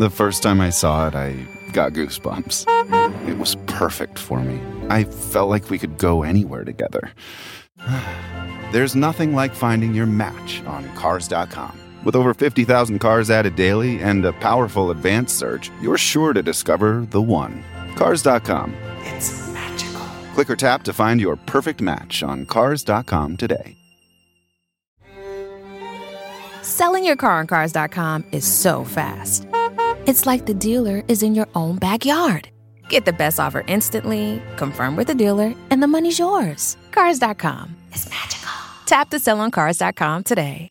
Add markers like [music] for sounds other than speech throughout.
The first time I saw it, I got goosebumps. It was perfect for me. I felt like we could go anywhere together. [sighs] There's nothing like finding your match on Cars.com. With over 50,000 cars added daily and a powerful advanced search, you're sure to discover the one. Cars.com. It's magical. Click or tap to find your perfect match on Cars.com today. Selling your car on Cars.com is so fast. It's like the dealer is in your own backyard. Get the best offer instantly, confirm with the dealer, and the money's yours. Cars.com. It's magical. Tap to sell on Cars.com today.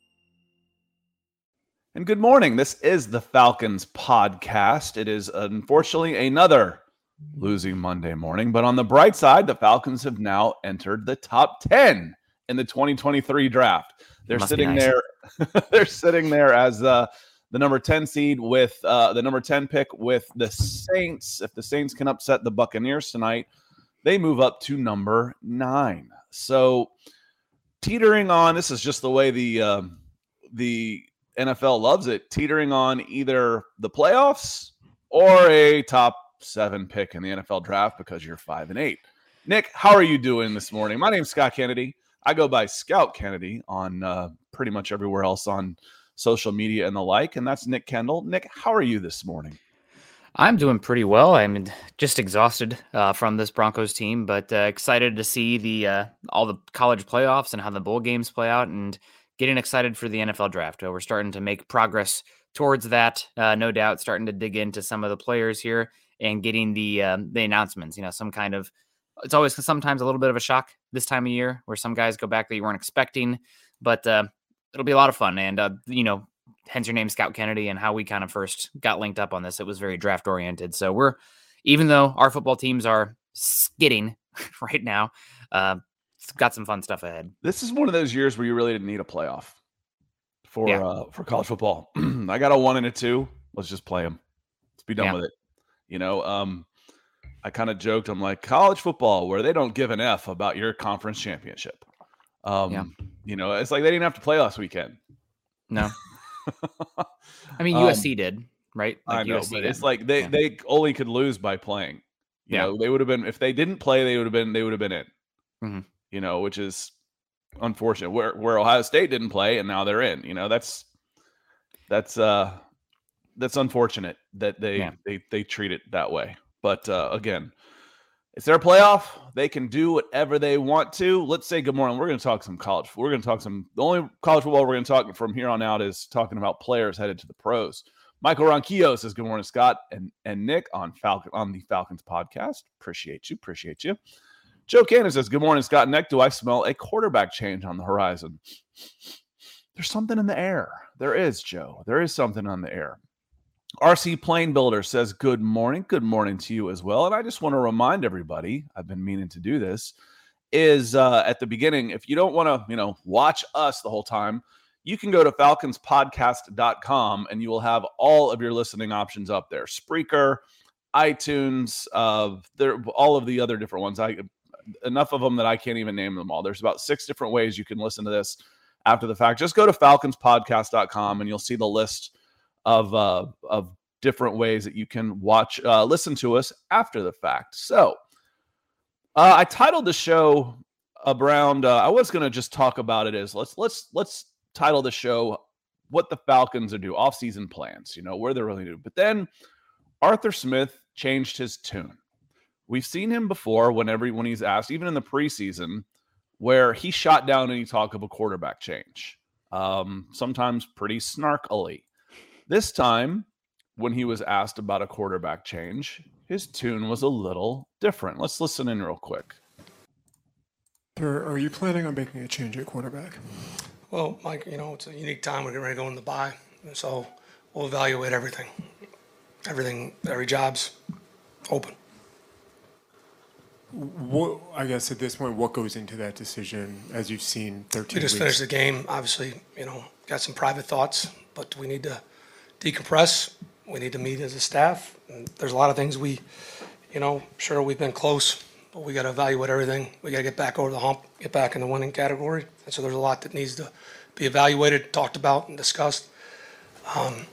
And good morning. This is the Falcons podcast. It is unfortunately another losing Monday morning, but on the bright side, the Falcons have now entered the top 10 in the 2023 draft. They're Must sitting nice. there [laughs] they're sitting there as uh, the number 10 seed with uh, the number 10 pick with the Saints. If the Saints can upset the Buccaneers tonight, they move up to number 9. So teetering on this is just the way the um, the NFL loves it, teetering on either the playoffs or a top seven pick in the NFL draft because you're five and eight. Nick, how are you doing this morning? My name's Scott Kennedy. I go by Scout Kennedy on uh, pretty much everywhere else on social media and the like, and that's Nick Kendell. Nick, how are you this morning? I'm doing pretty well. I'm just exhausted uh, from this Broncos team, but uh, excited to see the uh, all the college playoffs and how the bowl games play out, and getting excited for the NFL draft. Uh, we're starting to make progress towards that, uh, no doubt. Starting to dig into some of the players here and getting the um, the announcements. You know, some kind of it's always sometimes a little bit of a shock this time of year where some guys go back that you weren't expecting, but uh, it'll be a lot of fun. And uh, you know, hence your name Scout Kennedy and how we kind of first got linked up on this. It was very draft oriented. So we're even though our football teams are skidding [laughs] right now, uh, it's got some fun stuff ahead. This is one of those years where you really didn't need a playoff for Yeah. uh, for college football. [clears throat] I got a one and a two. Let's just play them. Let's be done Yeah. with it. You know, um, I kind of joked. I'm like college football where they don't give an f about your conference championship. Um, Yeah. You know, it's like they didn't have to play last weekend. No, [laughs] I mean Um, USC did right. I know, USC but did. it's like they Yeah. they only could lose by playing. You Yeah. know, they would have been if they didn't play, they would have been they would have been in. Mhm. You know, which is unfortunate. Where where Ohio State didn't play and now they're in. You know, that's that's uh that's unfortunate that they Yeah. they they treat it that way. But uh again, it's their playoff. They can do whatever they want to. Let's say good morning. We're going to talk some college. We're going to talk some. The only college football we're going to talk from here on out is talking about players headed to the pros. Michael Ronquillo says good morning, Scott and and Nick on Falcon on the Falcons podcast. Appreciate you, appreciate you. Joe Cannon says good morning, Scott and Nick. Do I smell a quarterback change on the horizon? There's something in the air. There is, Joe. There is something on the air. RC Plane Builder says, Good morning. Good morning to you as well. And I just want to remind everybody, I've been meaning to do this, is uh, at the beginning, if you don't want to, you know, watch us the whole time, you can go to falconspodcast.com and you will have all of your listening options up there. Spreaker, iTunes, uh, there, all of the other different ones. I enough of them that I can't even name them all. There's about six different ways you can listen to this after the fact. Just go to falconspodcast.com and you'll see the list of uh, of different ways that you can watch uh, listen to us after the fact. So uh, I titled the show around. Uh, I was going to just talk about it as let's let's let's title the show what the Falcons are do off season plans. You know where they're really do. But then Arthur Smith changed his tune. We've seen him before whenever when he's asked, even in the preseason, where he shot down any talk of a quarterback change. Um, sometimes pretty snarkily. This time, when he was asked about a quarterback change, his tune was a little different. Let's listen in real quick. Sir, are you planning on making a change at quarterback? Well, Mike, you know, it's a unique time. We're getting ready to go in the bye. So we'll evaluate everything. Everything, every job's open. What, I guess at this point, what goes into that decision as you've seen 13 We just weeks? finished the game. Obviously, you know, got some private thoughts, but we need to decompress. We need to meet as a staff. And there's a lot of things we, you know, sure we've been close, but we got to evaluate everything. We got to get back over the hump, get back in the winning category. And so there's a lot that needs to be evaluated, talked about, and discussed. Um,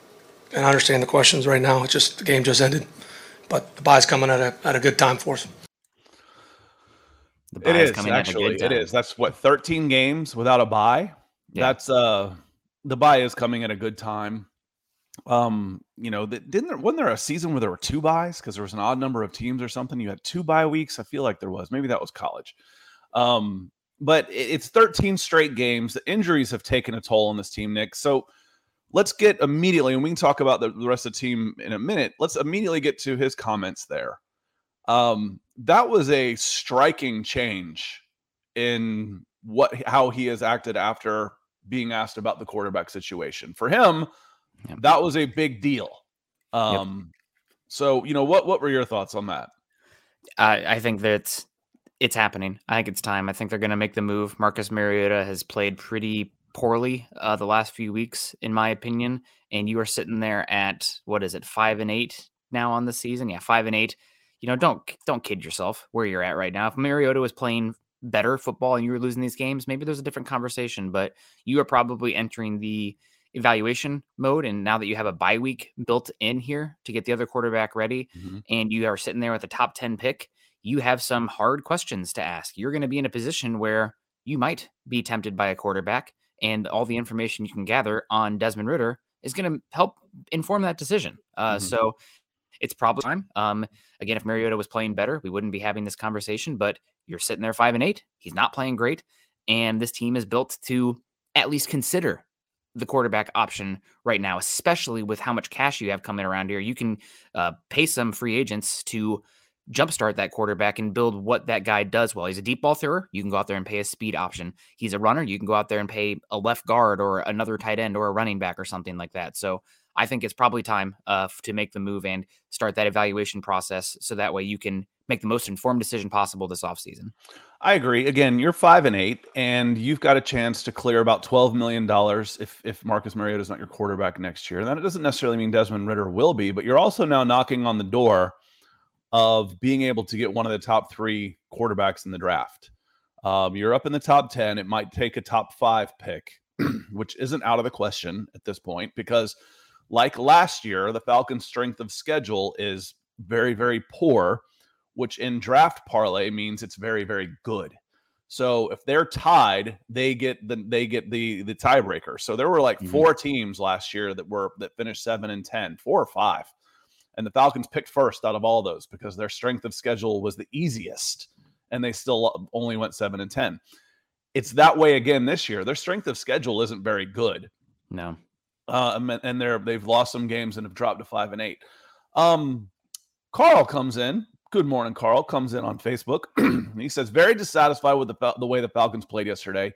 and I understand the questions right now. It's just the game just ended, but the bye's coming at a at a good time for us. It is actually. It is. That's what 13 games without a buy. Yeah. That's uh the buy is coming at a good time. Um, you know, that didn't there wasn't there a season where there were two byes because there was an odd number of teams or something? You had two bye weeks. I feel like there was. Maybe that was college. Um, but it's 13 straight games. The injuries have taken a toll on this team, Nick. So let's get immediately, and we can talk about the, the rest of the team in a minute. Let's immediately get to his comments there. Um, that was a striking change in what how he has acted after being asked about the quarterback situation. For him, yep. that was a big deal. Um, yep. so you know what what were your thoughts on that? I, I think that it's happening. I think it's time. I think they're going to make the move. Marcus Mariota has played pretty poorly uh, the last few weeks, in my opinion. And you are sitting there at what is it, five and eight now on the season? Yeah, five and eight. You know, don't don't kid yourself where you're at right now. If Mariota was playing better football and you were losing these games, maybe there's a different conversation. But you are probably entering the evaluation mode. And now that you have a bye week built in here to get the other quarterback ready, mm-hmm. and you are sitting there with a top 10 pick, you have some hard questions to ask. You're going to be in a position where you might be tempted by a quarterback, and all the information you can gather on Desmond Ridder is going to help inform that decision. Uh, mm-hmm. So it's probably time. Um, again, if Mariota was playing better, we wouldn't be having this conversation. But you're sitting there five and eight. He's not playing great, and this team is built to at least consider the quarterback option right now, especially with how much cash you have coming around here. You can uh, pay some free agents to jumpstart that quarterback and build what that guy does well. He's a deep ball thrower. You can go out there and pay a speed option. He's a runner. You can go out there and pay a left guard or another tight end or a running back or something like that. So I think it's probably time uh, to make the move and start that evaluation process so that way you can make the most informed decision possible this offseason. I agree. Again, you're five and eight, and you've got a chance to clear about twelve million dollars if if Marcus Mariota is not your quarterback next year. And that doesn't necessarily mean Desmond Ridder will be, but you're also now knocking on the door of being able to get one of the top three quarterbacks in the draft. Um, you're up in the top 10. It might take a top five pick, [clears throat] which isn't out of the question at this point because, like last year, the Falcons' strength of schedule is very, very poor, which in draft parlay means it's very, very good. So if they're tied, they get the they get the the tiebreaker. So there were like mm-hmm. four teams last year that were that finished seven and ten, four or five and the Falcons picked first out of all those because their strength of schedule was the easiest, and they still only went seven and ten. It's that way again this year. Their strength of schedule isn't very good. No, uh, and they're they've lost some games and have dropped to five and eight. Um, Carl comes in. Good morning, Carl. Comes in on Facebook. [clears throat] he says very dissatisfied with the the way the Falcons played yesterday.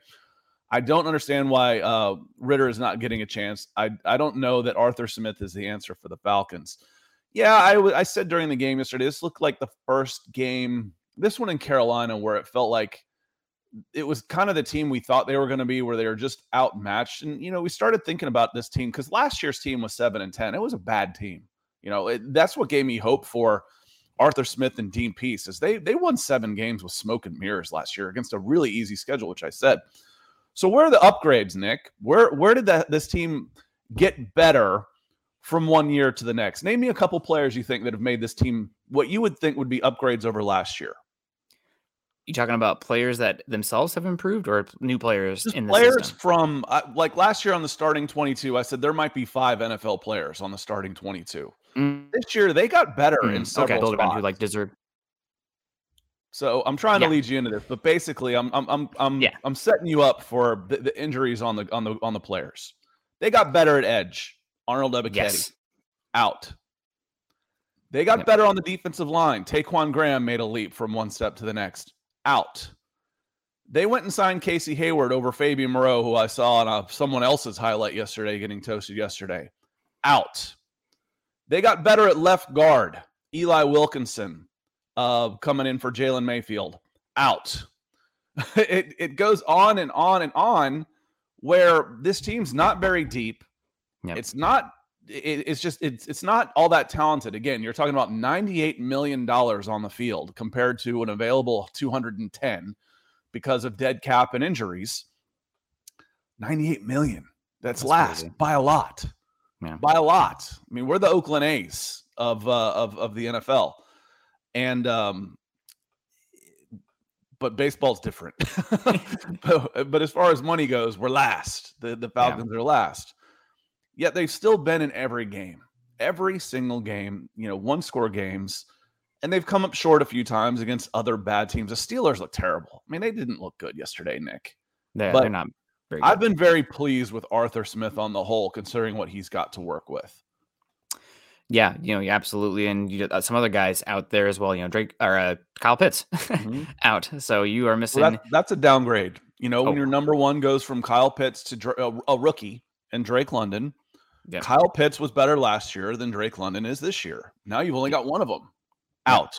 I don't understand why uh, Ridder is not getting a chance. I I don't know that Arthur Smith is the answer for the Falcons. Yeah, I, w- I said during the game yesterday, this looked like the first game, this one in Carolina, where it felt like it was kind of the team we thought they were going to be, where they were just outmatched. And, you know, we started thinking about this team because last year's team was seven and 10. It was a bad team. You know, it, that's what gave me hope for Arthur Smith and Dean Pees is they they won seven games with smoke and mirrors last year against a really easy schedule, which I said. So where are the upgrades, Nick? Where where did that this team get better from one year to the next. Name me a couple players you think that have made this team what you would think would be upgrades over last year. You talking about players that themselves have improved, or new players Just in the players system? from uh, like last year on the starting twenty-two? I said there might be five NFL players on the starting twenty-two. Mm. This year they got better mm. in several okay, build spots. who like deserve. So I'm trying yeah. to lead you into this, but basically, I'm I'm I'm I'm, yeah. I'm setting you up for the, the injuries on the on the on the players. They got better at edge. Arnold Ebiketie yes. out. They got yep. better on the defensive line. Ta'Quon Graham made a leap from one step to the next. Out. They went and signed Casey Hayward over Fabian Moreau, who I saw on a, someone else's highlight yesterday, getting toasted yesterday. Out. They got better at left guard. Eli Wilkinson uh, coming in for Jalen Mayfield. Out. [laughs] it, it goes on and on and on where this team's not very deep. Yep. It's not. It, it's just it's it's not all that talented. Again, you're talking about 98 million dollars on the field compared to an available 210 because of dead cap and injuries. 98 million. That's, That's last crazy. by a lot. Yeah. by a lot. I mean, we're the Oakland A's of uh, of of the NFL, and um, but baseball's different. [laughs] [laughs] but, but as far as money goes, we're last. The the Falcons are last. Yet they've still been in every game, every single game. You know, one score games. And they've come up short a few times against other bad teams. The Steelers look terrible. I mean, they didn't look good yesterday, Nick. They're, But they're not. I've been very pleased with Arthur Smith on the whole, considering what he's got to work with. Yeah, you know, absolutely, and you, uh, some other guys out there as well. You know, Drake or uh, Kyle Pitts [laughs] Mhm. out, so you are missing. Well, that, that's a downgrade. You know, when Oh. your number one goes from Kyle Pitts to Dra- a, a rookie and Drake London. Yeah. Kyle Pitts was better last year than Drake London is this year. Now you've only got one of them out.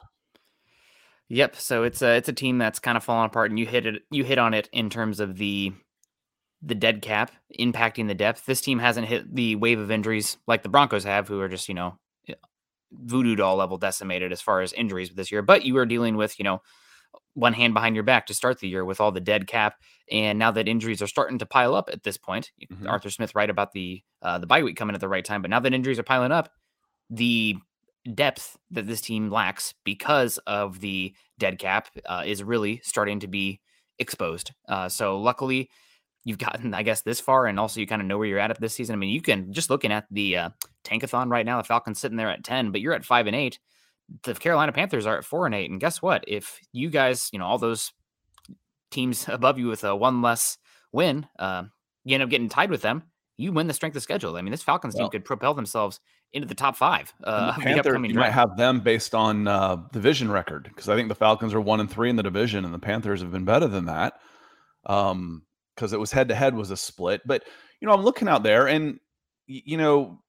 Yep. So it's a it's a team that's kind of fallen apart, and you hit it you hit on it in terms of the the dead cap impacting the depth. This team hasn't hit the wave of injuries like the Broncos have, who are just you know voodoo doll level decimated as far as injuries this year. But you are dealing with you know one hand behind your back to start the year with all the dead cap, and now that injuries are starting to pile up at this point, Mhm. Arthur Smith right about the uh, the bye week coming at the right time. But now that injuries are piling up, the depth that this team lacks because of the dead cap uh, is really starting to be exposed. Uh, so luckily, you've gotten, I guess, this far, and also you kind of know where you're at at this season. I mean, you can just looking at the uh, tankathon right now. The Falcons sitting there at ten, but you're at five and eight. The Carolina Panthers are at four and eight, and guess what? If you guys, you know, all those teams [laughs] above you with a one less win, uh, you end up getting tied with them. You win the strength of schedule. I mean, this Falcons team could propel themselves into the top five. Uh, the Panthers, you might have them based on uh, division record because I think the Falcons are one and three in the division, and the Panthers have been better than that. Um, because it was head to head was a split. But you know, I'm looking out there, and you know,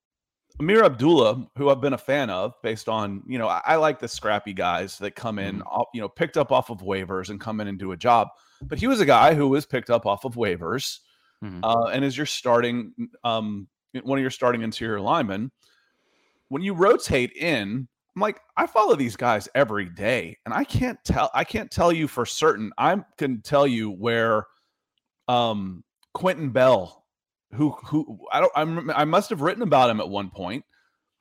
Amir Abdullah, who I've been a fan of, based on you know, I, I like the scrappy guys that come in, off- you know, picked up off of waivers and come in and do a job. But he was a guy who was picked up off of waivers, Mhm. uh, and is your starting, um, one of your starting interior linemen. When you rotate in, I'm like, I follow these guys every day, and I can't tell. I can't tell you for certain. I can tell you where, um, Quentin Bell, who who I don't, I'm, I must have written about him at one point.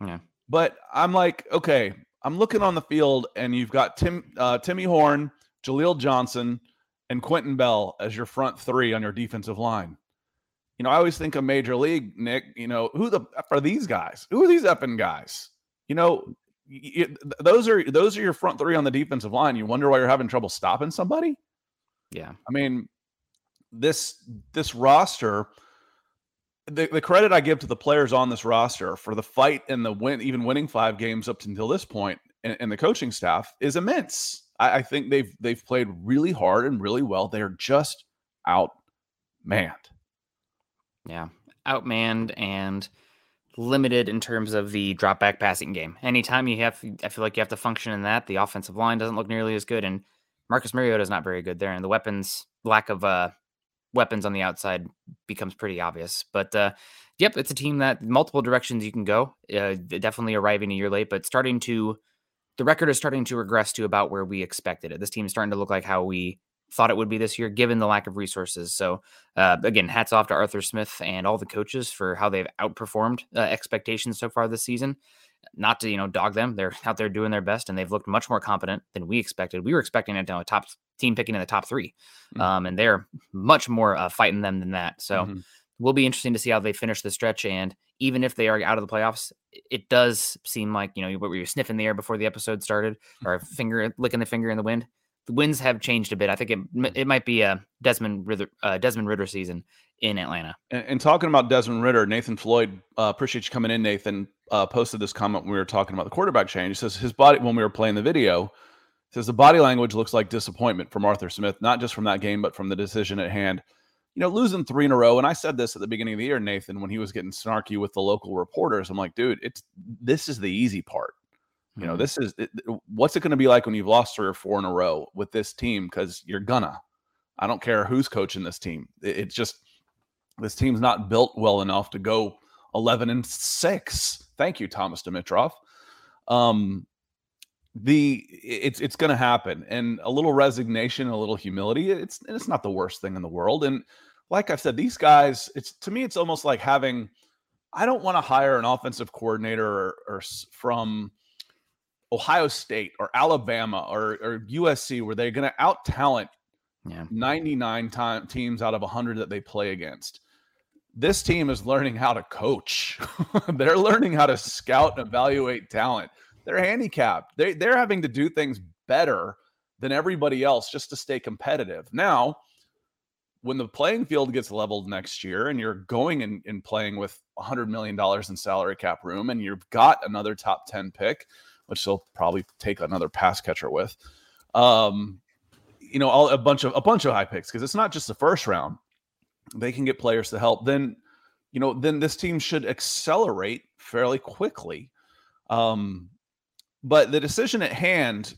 Yeah. But I'm like, okay, I'm looking on the field, and you've got Tim, uh, Timmy Horne, Jaleel Johnson, and Quentin Bell as your front three on your defensive line. You know, I always think of Major League, Nick. You know, who the are these guys? Who are these effing guys? You know, y- y- those are those are your front three on the defensive line. You wonder why you're having trouble stopping somebody. Yeah. I mean, this this roster, the, the credit I give to the players on this roster for the fight and the win, even winning five games up until this point, and, and the coaching staff is immense. I, I think they've they've played really hard and really well. They are just outmanned. Yeah. Outmanned and limited in terms of the drop back passing game. Anytime you have, I feel like you have to function in that. The offensive line doesn't look nearly as good, and Marcus Mariota is not very good there, and the weapons lack of uh weapons on the outside becomes pretty obvious. But uh, yep, it's a team that multiple directions you can go. Uh, definitely arriving a year late, but starting to the record is starting to regress to about where we expected it. This team is starting to look like how we thought it would be this year, given the lack of resources. So uh, again, hats off to Arthur Smith and all the coaches for how they've outperformed uh, expectations so far this season. Not to you know dog them, they're [laughs] out there doing their best, and they've looked much more competent than we expected. We were expecting it to a top team picking in the top 3 Mhm. um, and they're much more uh, fighting them than that. So Mhm. will be interesting to see how they finish the stretch. And even if they are out of the playoffs, it does seem like you know what were you sniffing the air before the episode started, or finger licking the finger in the wind. The winds have changed a bit. I think it it might be a Desmond Ridder, uh, Desmond Ridder season in Atlanta. And, and talking about Desmond Ridder, Nathan Floyd, uh, appreciate you coming in. Nathan uh, posted this comment when we were talking about the quarterback change. He says his body when we were playing the video says the body language looks like disappointment from Arthur Smith, not just from that game, but from the decision at hand. You know, losing three in a row, and I said this at the beginning of the year, Nathan, when he was getting snarky with the local reporters. I'm like, dude, it's this is the easy part. You know, Mhm. this is it, what's it going to be like when you've lost three or four in a row with this team because you're gonna. I don't care who's coaching this team. It- it's just this team's not built well enough to go 11 and 6 thank you thomas dimitroff um the it's it's going to happen and a little resignation a little humility it's it's not the worst thing in the world and like i've said these guys it's to me it's almost like having I don't want to hire an offensive coordinator or, or from Ohio State or Alabama or, or USC where they're going to out talent yeah. 99 time, teams out of 100 that they play against. This team is learning how to coach. [laughs] they're learning how to scout and evaluate talent. They're handicapped. They, they're having to do things better than everybody else just to stay competitive. Now, when the playing field gets leveled next year and you're going and, playing with $100 million in salary cap room and you've got another top 10 pick, which they'll probably take another pass catcher with, um, you know, all, a bunch of a bunch of high picks because it's not just the first round. They can get players to help. Then, you know, then this team should accelerate fairly quickly. Um, but the decision at hand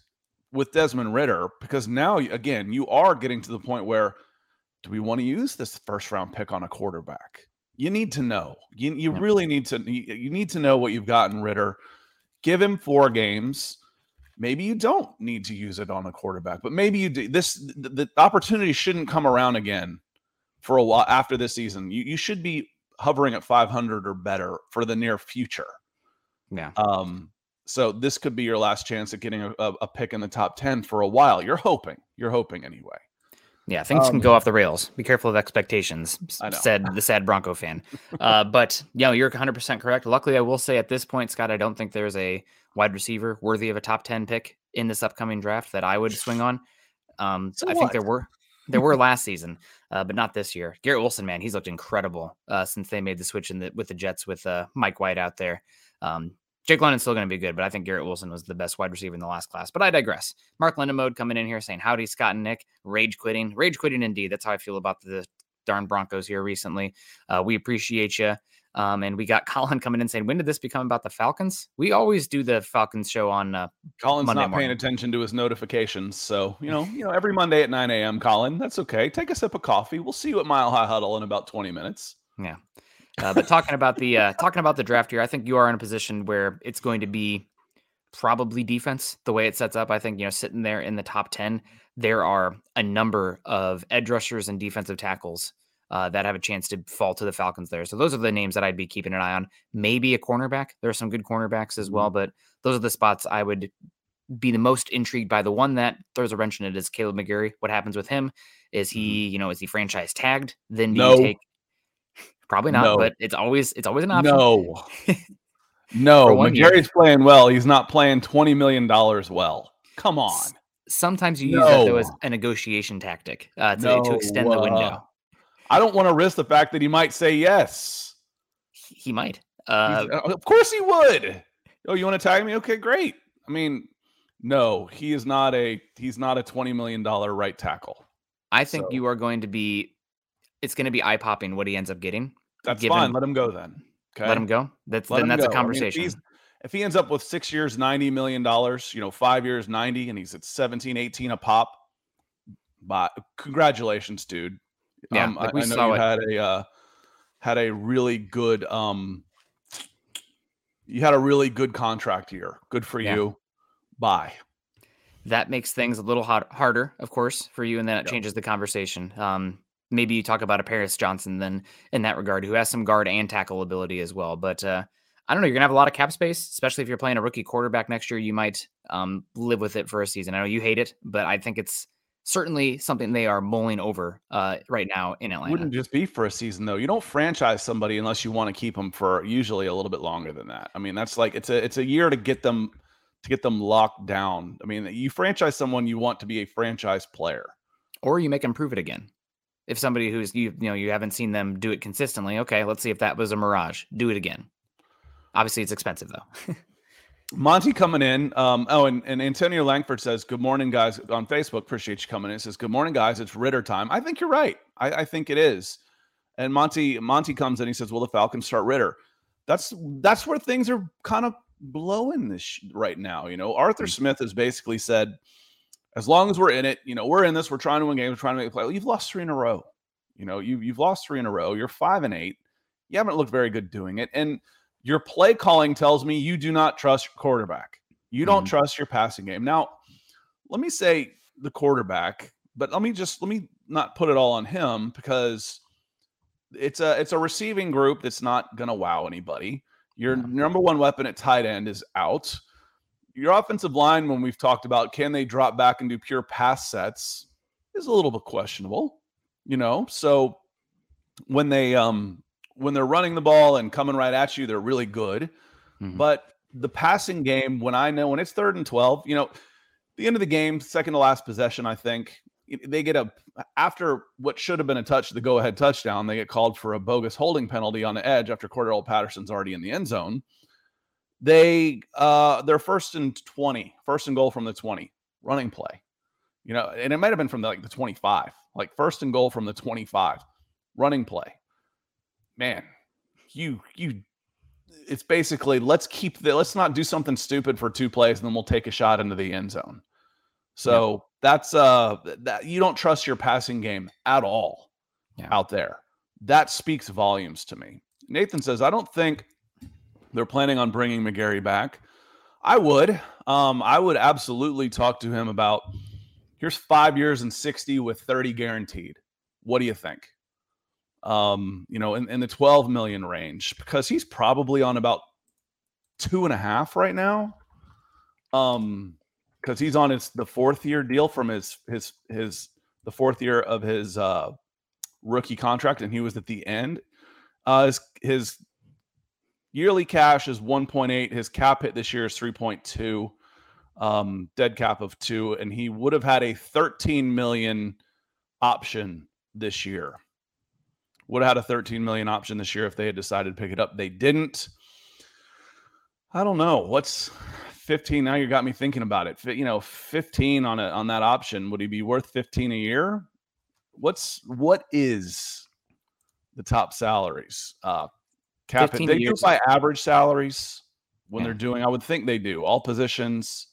with Desmond Ridder, because now again, you are getting to the point where – do we want to use this first round pick on a quarterback? You need to know. You, you really need to you need to know what you've gotten Ridder. Give him four games. Maybe you don't need to use it on a quarterback, but maybe you do. This the, the opportunity shouldn't come around again for a while after this season. You you should be hovering at 500 or better for the near future. Yeah. Um. So this could be your last chance at getting a, a pick in the top 10 for a while. You're hoping. You're hoping anyway. Yeah, things um, can go off the rails. Be careful of expectations," said the sad Bronco fan. Uh, [laughs] but you know, you're 100 percent correct. Luckily, I will say at this point, Scott, I don't think there's a wide receiver worthy of a top 10 pick in this upcoming draft that I would swing on. Um, so I what? think there were there were last season, uh, but not this year. Garrett Wilson, man, he's looked incredible uh, since they made the switch in the, with the Jets with uh, Mike White out there. Um, Jake London's still going to be good, but I think Garrett Wilson was the best wide receiver in the last class. But I digress. Mark Lindenmode coming in here saying, Howdy, Scott and Nick. Rage quitting. Rage quitting indeed. That's how I feel about the darn Broncos here recently. Uh, we appreciate you. Um, and we got [laughs] Colin coming in saying, "When did this become about the Falcons?" We always do the Falcons show on. Uh, Colin's Monday not morning. paying attention to his notifications, so you know, [laughs] you know, every Monday at nine a.m. Colin, that's okay. Take a sip of coffee. We'll see you at Mile High Huddle in about twenty minutes. Yeah, uh, but talking about the uh, talking about the draft here, I think you are in a position where it's going to be probably defense the way it sets up. I think you know sitting there in the top ten, there are a number of edge rushers and defensive tackles uh, that have a chance to fall to the Falcons there. So those are the names that I'd be keeping an eye on. Maybe a cornerback. There are some good cornerbacks as well, mm-hmm. but those are the spots I would be the most intrigued by. The one that throws a wrench in it is Caleb McGary. What happens with him? Is he, mm-hmm. you know, is he franchise tagged? Then do no. you take Probably not, no. but it's always it's always an option. No. [laughs] no, McGary's playing well. He's not playing $20 million well. Come on. S- sometimes you no. use that though as a negotiation tactic uh, to, no. to extend the window. Uh, I don't want to risk the fact that he might say yes. He might. Uh, uh, of course he would. Oh, you want to tag me? Okay, great. I mean, no, he is not a he's not a twenty million dollar right tackle. I think so. you are going to be. It's going to be eye popping what he ends up getting. That's given, fine. Let him go then. Okay. Let him go. That's Let then that's go. a conversation. I mean, if, if, he ends up with six years, $90 million, you know, five years, 90, and he's at 17, 18 a pop, but congratulations, dude. Yeah. Um, like I, I, know you it. had a, uh, had a really good, um, you had a really good contract year. Good for yeah. you. Bye. That makes things a little hot, harder, of course, for you, and then it yep. changes the conversation. Um, maybe you talk about a Paris Johnson then in that regard, who has some guard and tackle ability as well. But uh, I don't know. You're gonna have a lot of cap space, especially if you're playing a rookie quarterback next year. You might um, live with it for a season. I know you hate it, but I think it's certainly something they are mulling over uh, right now in Atlanta. Wouldn't just be for a season though. You don't franchise somebody unless you want to keep them for usually a little bit longer than that. I mean, that's like it's a it's a year to get them to get them locked down. I mean, you franchise someone you want to be a franchise player, or you make them prove it again if somebody who's you you know you haven't seen them do it consistently okay let's see if that was a mirage do it again. Obviously it's expensive though. [laughs] Monty coming in um, oh and, and antonio langford says good morning guys on facebook appreciate you coming in says good morning guys it's ridder time. I think you're right. I, I think it is. And monty monty comes in he says will the falcons start ridder? That's that's where things are kind of blowing this right now you know? Arthur mm. smith has basically said as long as we're in it, you know, we're in this, we're trying to win games, we're trying to make a play. Well, you've lost three in a row. You know, you, you've lost three in a row. You're five and eight. You haven't looked very good doing it. And your play calling tells me you do not trust your quarterback. You don't mm-hmm. trust your passing game. Now, let me say the quarterback, but let me just let me not put it all on him because it's a it's a receiving group that's not going to wow anybody. Your number one weapon at tight end is out. Your offensive line, when we've talked about, can they drop back and do pure pass sets, is a little bit questionable. You know, so when they um when they're running the ball and coming right at you, they're really good. Mhm. But the passing game, when I know when it's third and twelve, you know, the end of the game, second to last possession, I think they get a after what should have been a touch, the go ahead touchdown, they get called for a bogus holding penalty on the edge after Cordell Patterson's already in the end zone. They uh they're first and 20, first and goal from the 20, running play. You know, and it might have been from the, like the 25, like first and goal from the 25, running play. Man, you you it's basically let's keep the let's not do something stupid for two plays and then we'll take a shot into the end zone. So that's uh that you don't trust your passing game at all Yeah. out there. That speaks volumes to me. Nathan says, I don't think they're planning on bringing McGary back. I would. Um, I would absolutely talk to him about here's five years and 60 with 30 guaranteed. What do you think? Um, you know, in, in the 12 million range, because he's probably on about two and a half right now. Um, because he's on his the fourth year deal from his his his the fourth year of his uh rookie contract, and he was at the end. Uh his his yearly cash is 1.8. His cap hit this year is 3.2. Um, dead cap of two, and he would have had a 13 million option this year. Would have had a 13 million option this year if they had decided to pick it up. They didn't. I don't know. What's 15 now you got me thinking about it. You know, 15 on a on that option, would he be worth 15 a year? What's what is the top salaries? Uh cap it. 15 They do by average salaries when Yeah. they're doing, I would think they do all positions.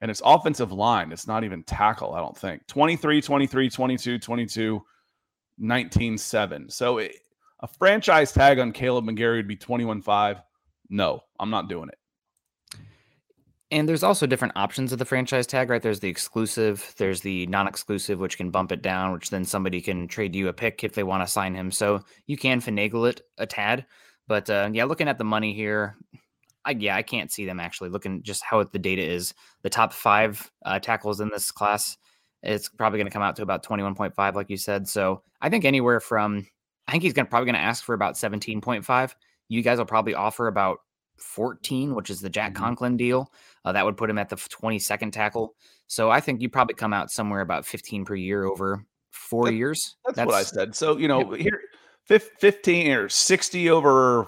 And it's offensive line. It's not even tackle, I don't think. 23, 23, 22, 22, 19, 7. So it, a franchise tag on Caleb McGary would be 21 5. No, I'm not doing it. And there's also different options of the franchise tag, right? There's the exclusive, there's the non-exclusive, which can bump it down, which then somebody can trade you a pick if they want to sign him. So you can finagle it a tad. But uh, yeah, looking at the money here, I, yeah, I can't see them actually looking just how the data is. The top five uh, tackles in this class, it's probably going to come out to about 21.5, like you said. So I think anywhere from, I think he's going probably going to ask for about 17.5. You guys will probably offer about 14, which is the Jack Mhm. Conklin deal. Uh, that would put him at the 22nd tackle. So I think you probably come out somewhere about 15 per year over four That- years. That's, what I said. So, you know, here 15 or 60 over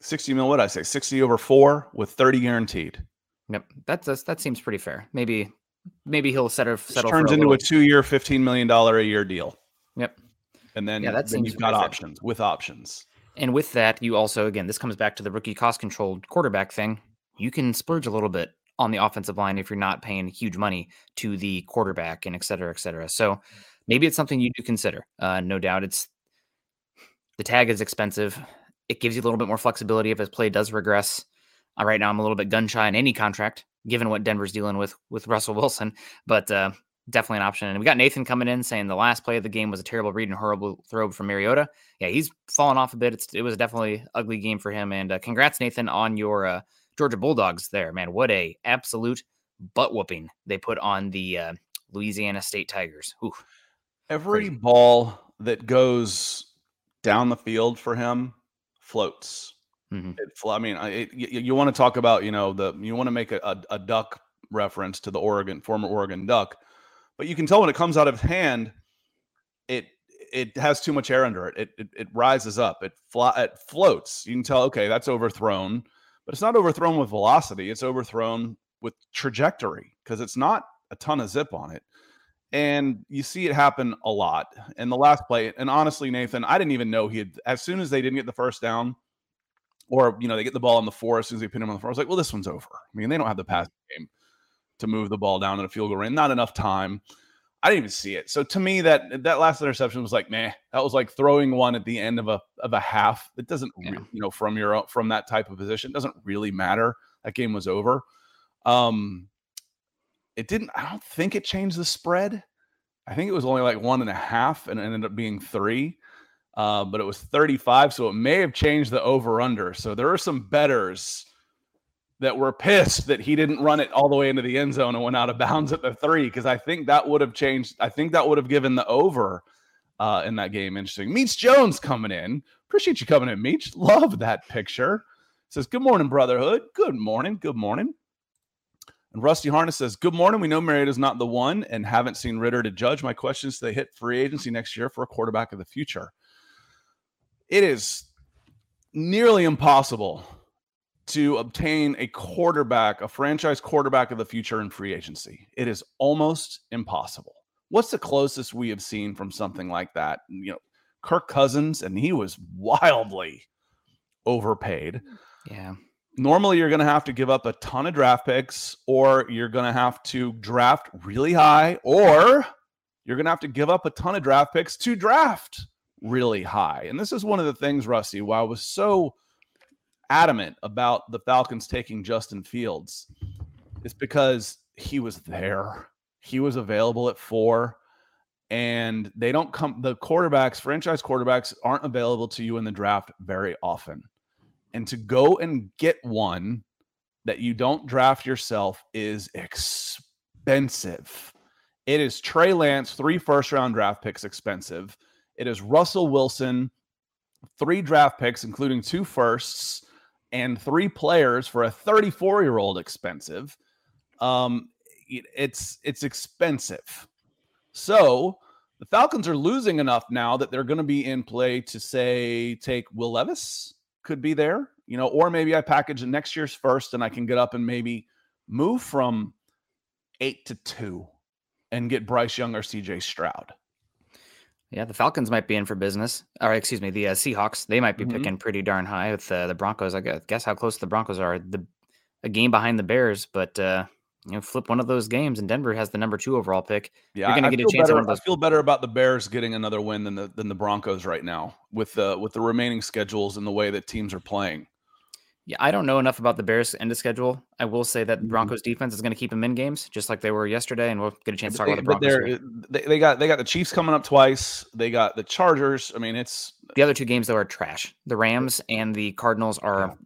60 mil, what did I say? 60 over four with 30 guaranteed. Yep, that's, that's that seems pretty fair. Maybe maybe he'll settle settle turns for a into a two year, $15 million a year deal. Yep. And then, Yeah, that then seems you've got fair. options with options. And with that, you also again, this comes back to the rookie cost controlled quarterback thing. You can splurge a little bit on the offensive line if you're not paying huge money to the quarterback and et cetera, et cetera. So maybe it's something you do consider. Uh, no doubt, it's the tag is expensive. It gives you a little bit more flexibility if his play does regress. Uh, right now, I'm a little bit gun shy in any contract, given what Denver's dealing with with Russell Wilson. But uh, definitely an option. And we got Nathan coming in saying the last play of the game was a terrible read and horrible throw from Mariota. Yeah, he's fallen off a bit. It's, it was definitely ugly game for him. And uh, congrats, Nathan, on your uh, Georgia Bulldogs there, man. What a absolute butt whooping they put on the uh, Louisiana State Tigers. Every Crazy. ball that goes down the field for him floats. Mhm. It I mean, it, you, you want to talk about, you know, the you want to make a, a, a duck reference to the Oregon former Oregon Duck, but you can tell when it comes out of hand, it it has too much air under it. It it, it rises up. It fly, it floats. You can tell, okay, that's overthrown, but it's not overthrown with velocity. It's overthrown with trajectory because it's not a ton of zip on it. And you see it happen a lot. And the last play, and honestly, Nathan, I didn't even know he had. As soon as they didn't get the first down, or you know they get the ball on the four as soon as they pin him on the four. I was like, well, this one's over. I mean, they don't have the pass game to move the ball down in a field goal range. Not enough time. I didn't even see it. So to me, that that last interception was like, meh. That was like throwing one at the end of a of a half. It doesn't, Yeah. you know, from your from that type of position, it doesn't really matter. That game was over. Um, it didn't. I don't think it changed the spread. I think it was only like one and a half, and ended up being three. uh, but it was 35, so it may have changed the over under. So there are some betters that were pissed that he didn't run it all the way into the end zone and went out of bounds at the three because I think that would have changed. I think that would have given the over uh, in that game interesting. Meets Jones coming in. Appreciate you coming in, Meets. Love that picture. Says, Good morning, Brotherhood. Good morning. Good morning. And Rusty Harness says, Good morning. We know Mariota's not the one and haven't seen Ridder to judge. My question is, they hit free agency next year for a quarterback of the future? It is nearly impossible to obtain a quarterback, a franchise quarterback of the future in free agency. It is almost impossible. What's the closest we have seen from something like that? You know, Kirk Cousins, and he was [laughs] wildly overpaid. Yeah. Normally, you're going to have to give up a ton of draft picks, or you're going to have to draft really high, or you're going to have to give up a ton of draft picks to draft really high. And this is one of the things, Rusty, why I was so adamant about the Falcons taking Justin Fields is because he was there. He was available at four, and they don't come, the quarterbacks, franchise quarterbacks, aren't available to you in the draft very often. And to go and get one that you don't draft yourself is expensive. It is Trey Lance, three first round draft picks expensive. It is Russell Wilson, three draft picks, including two firsts and three players for a 34 year old expensive. Um, it's it's expensive. So the Falcons are losing enough now that they're going to be in play to say take Will Levis could be there, you know, or maybe I package next year's first and I can get up and maybe move from eight to two and get Bryce Young or CJ Stroud. Yeah, the Falcons might be in for business. Or excuse me, the uh, Seahawks. They might be mm-hmm. picking pretty darn high with uh, the Broncos. I guess how close the Broncos are. The a game behind the Bears, but uh, you know, flip one of those games, and Denver has the number two overall pick. Yeah, You're gonna get a chance. Better, I feel better about the Bears getting another win than the than the Broncos right now with the with the remaining schedules and the way that teams are playing. Yeah, I don't know enough about the Bears end of schedule. I will say that mm-hmm. Broncos defense is going to keep them in games, just like they were yesterday, and we'll get a chance to talk about the Broncos. They, they got they got the Chiefs coming up twice. They got the Chargers. I mean, it's the other two games though are trash. The Rams and the Cardinals are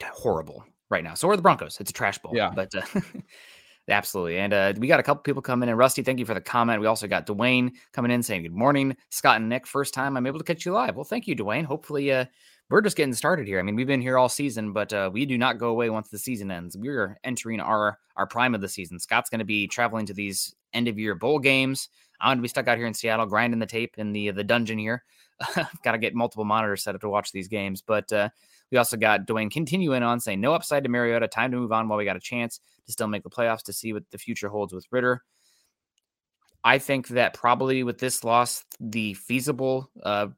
yeah. horrible right now. So are the Broncos. It's a trash bowl. Yeah, but uh, [laughs] absolutely. And uh, we got a couple people coming in. Rusty, thank you for the comment. We also got Dwayne coming in saying good morning. Scott and Nick, first time I'm able to catch you live. Well, thank you, Dwayne. Hopefully, uh, we're just getting started here. I mean, we've been here all season, but uh, we do not go away once the season ends. We're entering our our prime of the season. Scott's going to be traveling to these end of year bowl games. I'm going to be stuck out here in Seattle grinding the tape in the the dungeon here. [laughs] got to get multiple monitors set up to watch these games. But uh, we also got Dwayne continuing on saying no upside to Mariota. Time to move on while we got a chance to still make the playoffs to see what the future holds with Ridder. I think that probably with this loss, the feasible uh,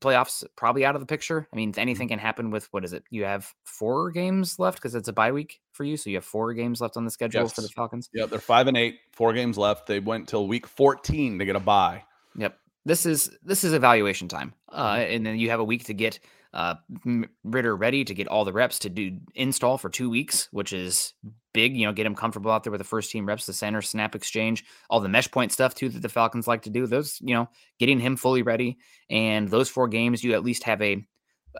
playoffs probably out of the picture. I mean, mm-hmm. anything can happen with what is it? You have four games left because it's a bye week for you, so you have four games left on the schedule yes. for the Falcons. Yeah, they're five and eight, four games left. They went till week fourteen to get a bye. Yep, this is this is evaluation time, uh, mm-hmm. and then you have a week to get uh, Ridder ready to get all the reps to do install for two weeks, which is big. You know, get him comfortable out there with the first team reps, the center snap exchange, all the mesh point stuff too that the Falcons like to do. Those, you know, getting him fully ready, and those four games, you at least have a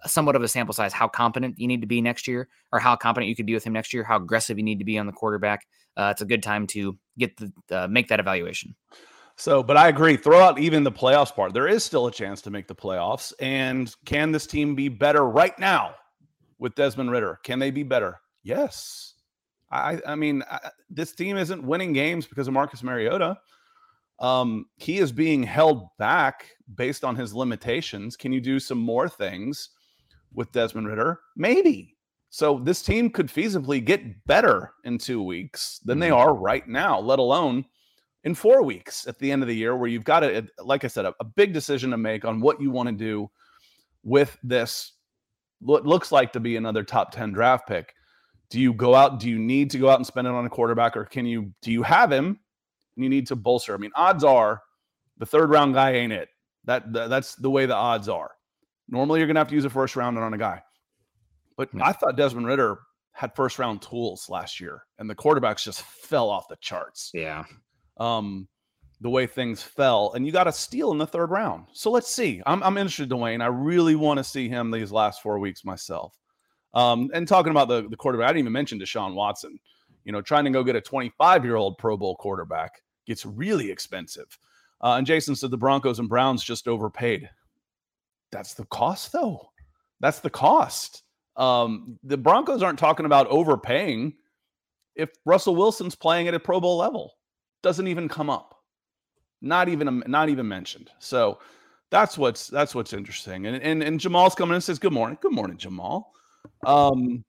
somewhat of a sample size how competent you need to be next year or how competent you could be with him next year how aggressive you need to be on the quarterback uh, it's a good time to get the uh, make that evaluation so, but I agree. Throw out even the playoffs part. There is still a chance to make the playoffs. And can this team be better right now with Desmond Ridder? Can they be better? Yes. I, I mean, I, this team isn't winning games because of Marcus Mariota. Um, he is being held back based on his limitations. Can you do some more things with Desmond Ridder? Maybe. So this team could feasibly get better in two weeks than they mm-hmm. are right now, let alone in four weeks at the end of the year, where you've got a, like I said, a, a big decision to make on what you want to do with this. What looks like to be another top 10 draft pick. Do you go out? Do you need to go out and spend it on a quarterback, or can you? Do you have him? And you need to bolster. I mean, odds are the third round guy ain't it. That, that that's the way the odds are. Normally, you're gonna have to use a first round on a guy. But I thought Desmond Ridder had first round tools last year, and the quarterbacks just [laughs] fell off the charts. Yeah. Um, the way things fell, and you got a steal in the third round. So let's see. I'm, I'm interested, Dwayne. I really want to see him these last four weeks myself. Um, and talking about the, the quarterback, I didn't even mention Deshaun Watson. You know, trying to go get a 25 year old Pro Bowl quarterback gets really expensive. Uh, and Jason said the Broncos and Browns just overpaid. That's the cost, though. That's the cost. Um, the Broncos aren't talking about overpaying if Russell Wilson's playing at a Pro Bowl level. Doesn't even come up. Not even not even mentioned. So that's what's that's what's interesting. And and, and Jamal's coming in and says, Good morning. Good morning, Jamal. Um,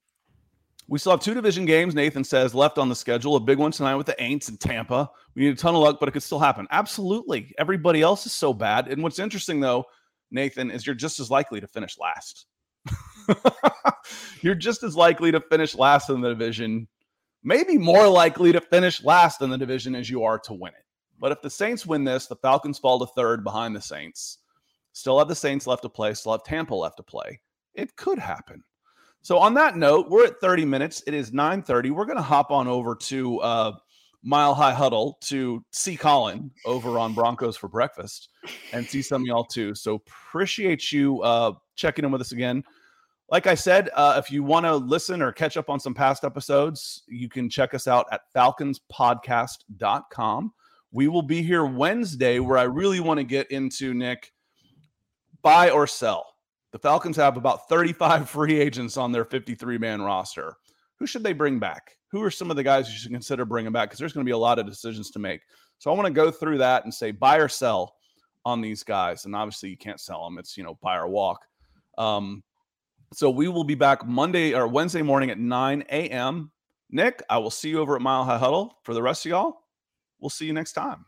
we still have two division games, Nathan says, left on the schedule. A big one tonight with the Aints and Tampa. We need a ton of luck, but it could still happen. Absolutely. Everybody else is so bad. And what's interesting, though, Nathan, is you're just as likely to finish last. [laughs] you're just as likely to finish last in the division, maybe more likely to finish last in the division as you are to win it. But if the Saints win this, the Falcons fall to third behind the Saints. Still have the Saints left to play, still have Tampa left to play. It could happen. So on that note, we're at 30 minutes. It is 9:30. We're going to hop on over to uh, Mile High Huddle to see Colin over on Broncos for breakfast and see some of y'all too. So appreciate you uh, checking in with us again. Like I said, uh, if you want to listen or catch up on some past episodes, you can check us out at falconspodcast.com. We will be here Wednesday, where I really want to get into Nick buy or sell. The Falcons have about 35 [laughs] free agents on their 53 man roster. Who should they bring back? Who are some of the guys you should consider bringing back? Because there's going to be a lot of decisions to make. So I want to go through that and say buy or sell on these guys. And obviously, you can't sell them. It's, you know, buy or walk. Um, so we will be back Monday or Wednesday morning at 9 a.m. Nick, I will see you over at Mile High Huddle. For the rest of y'all, we'll see you next time.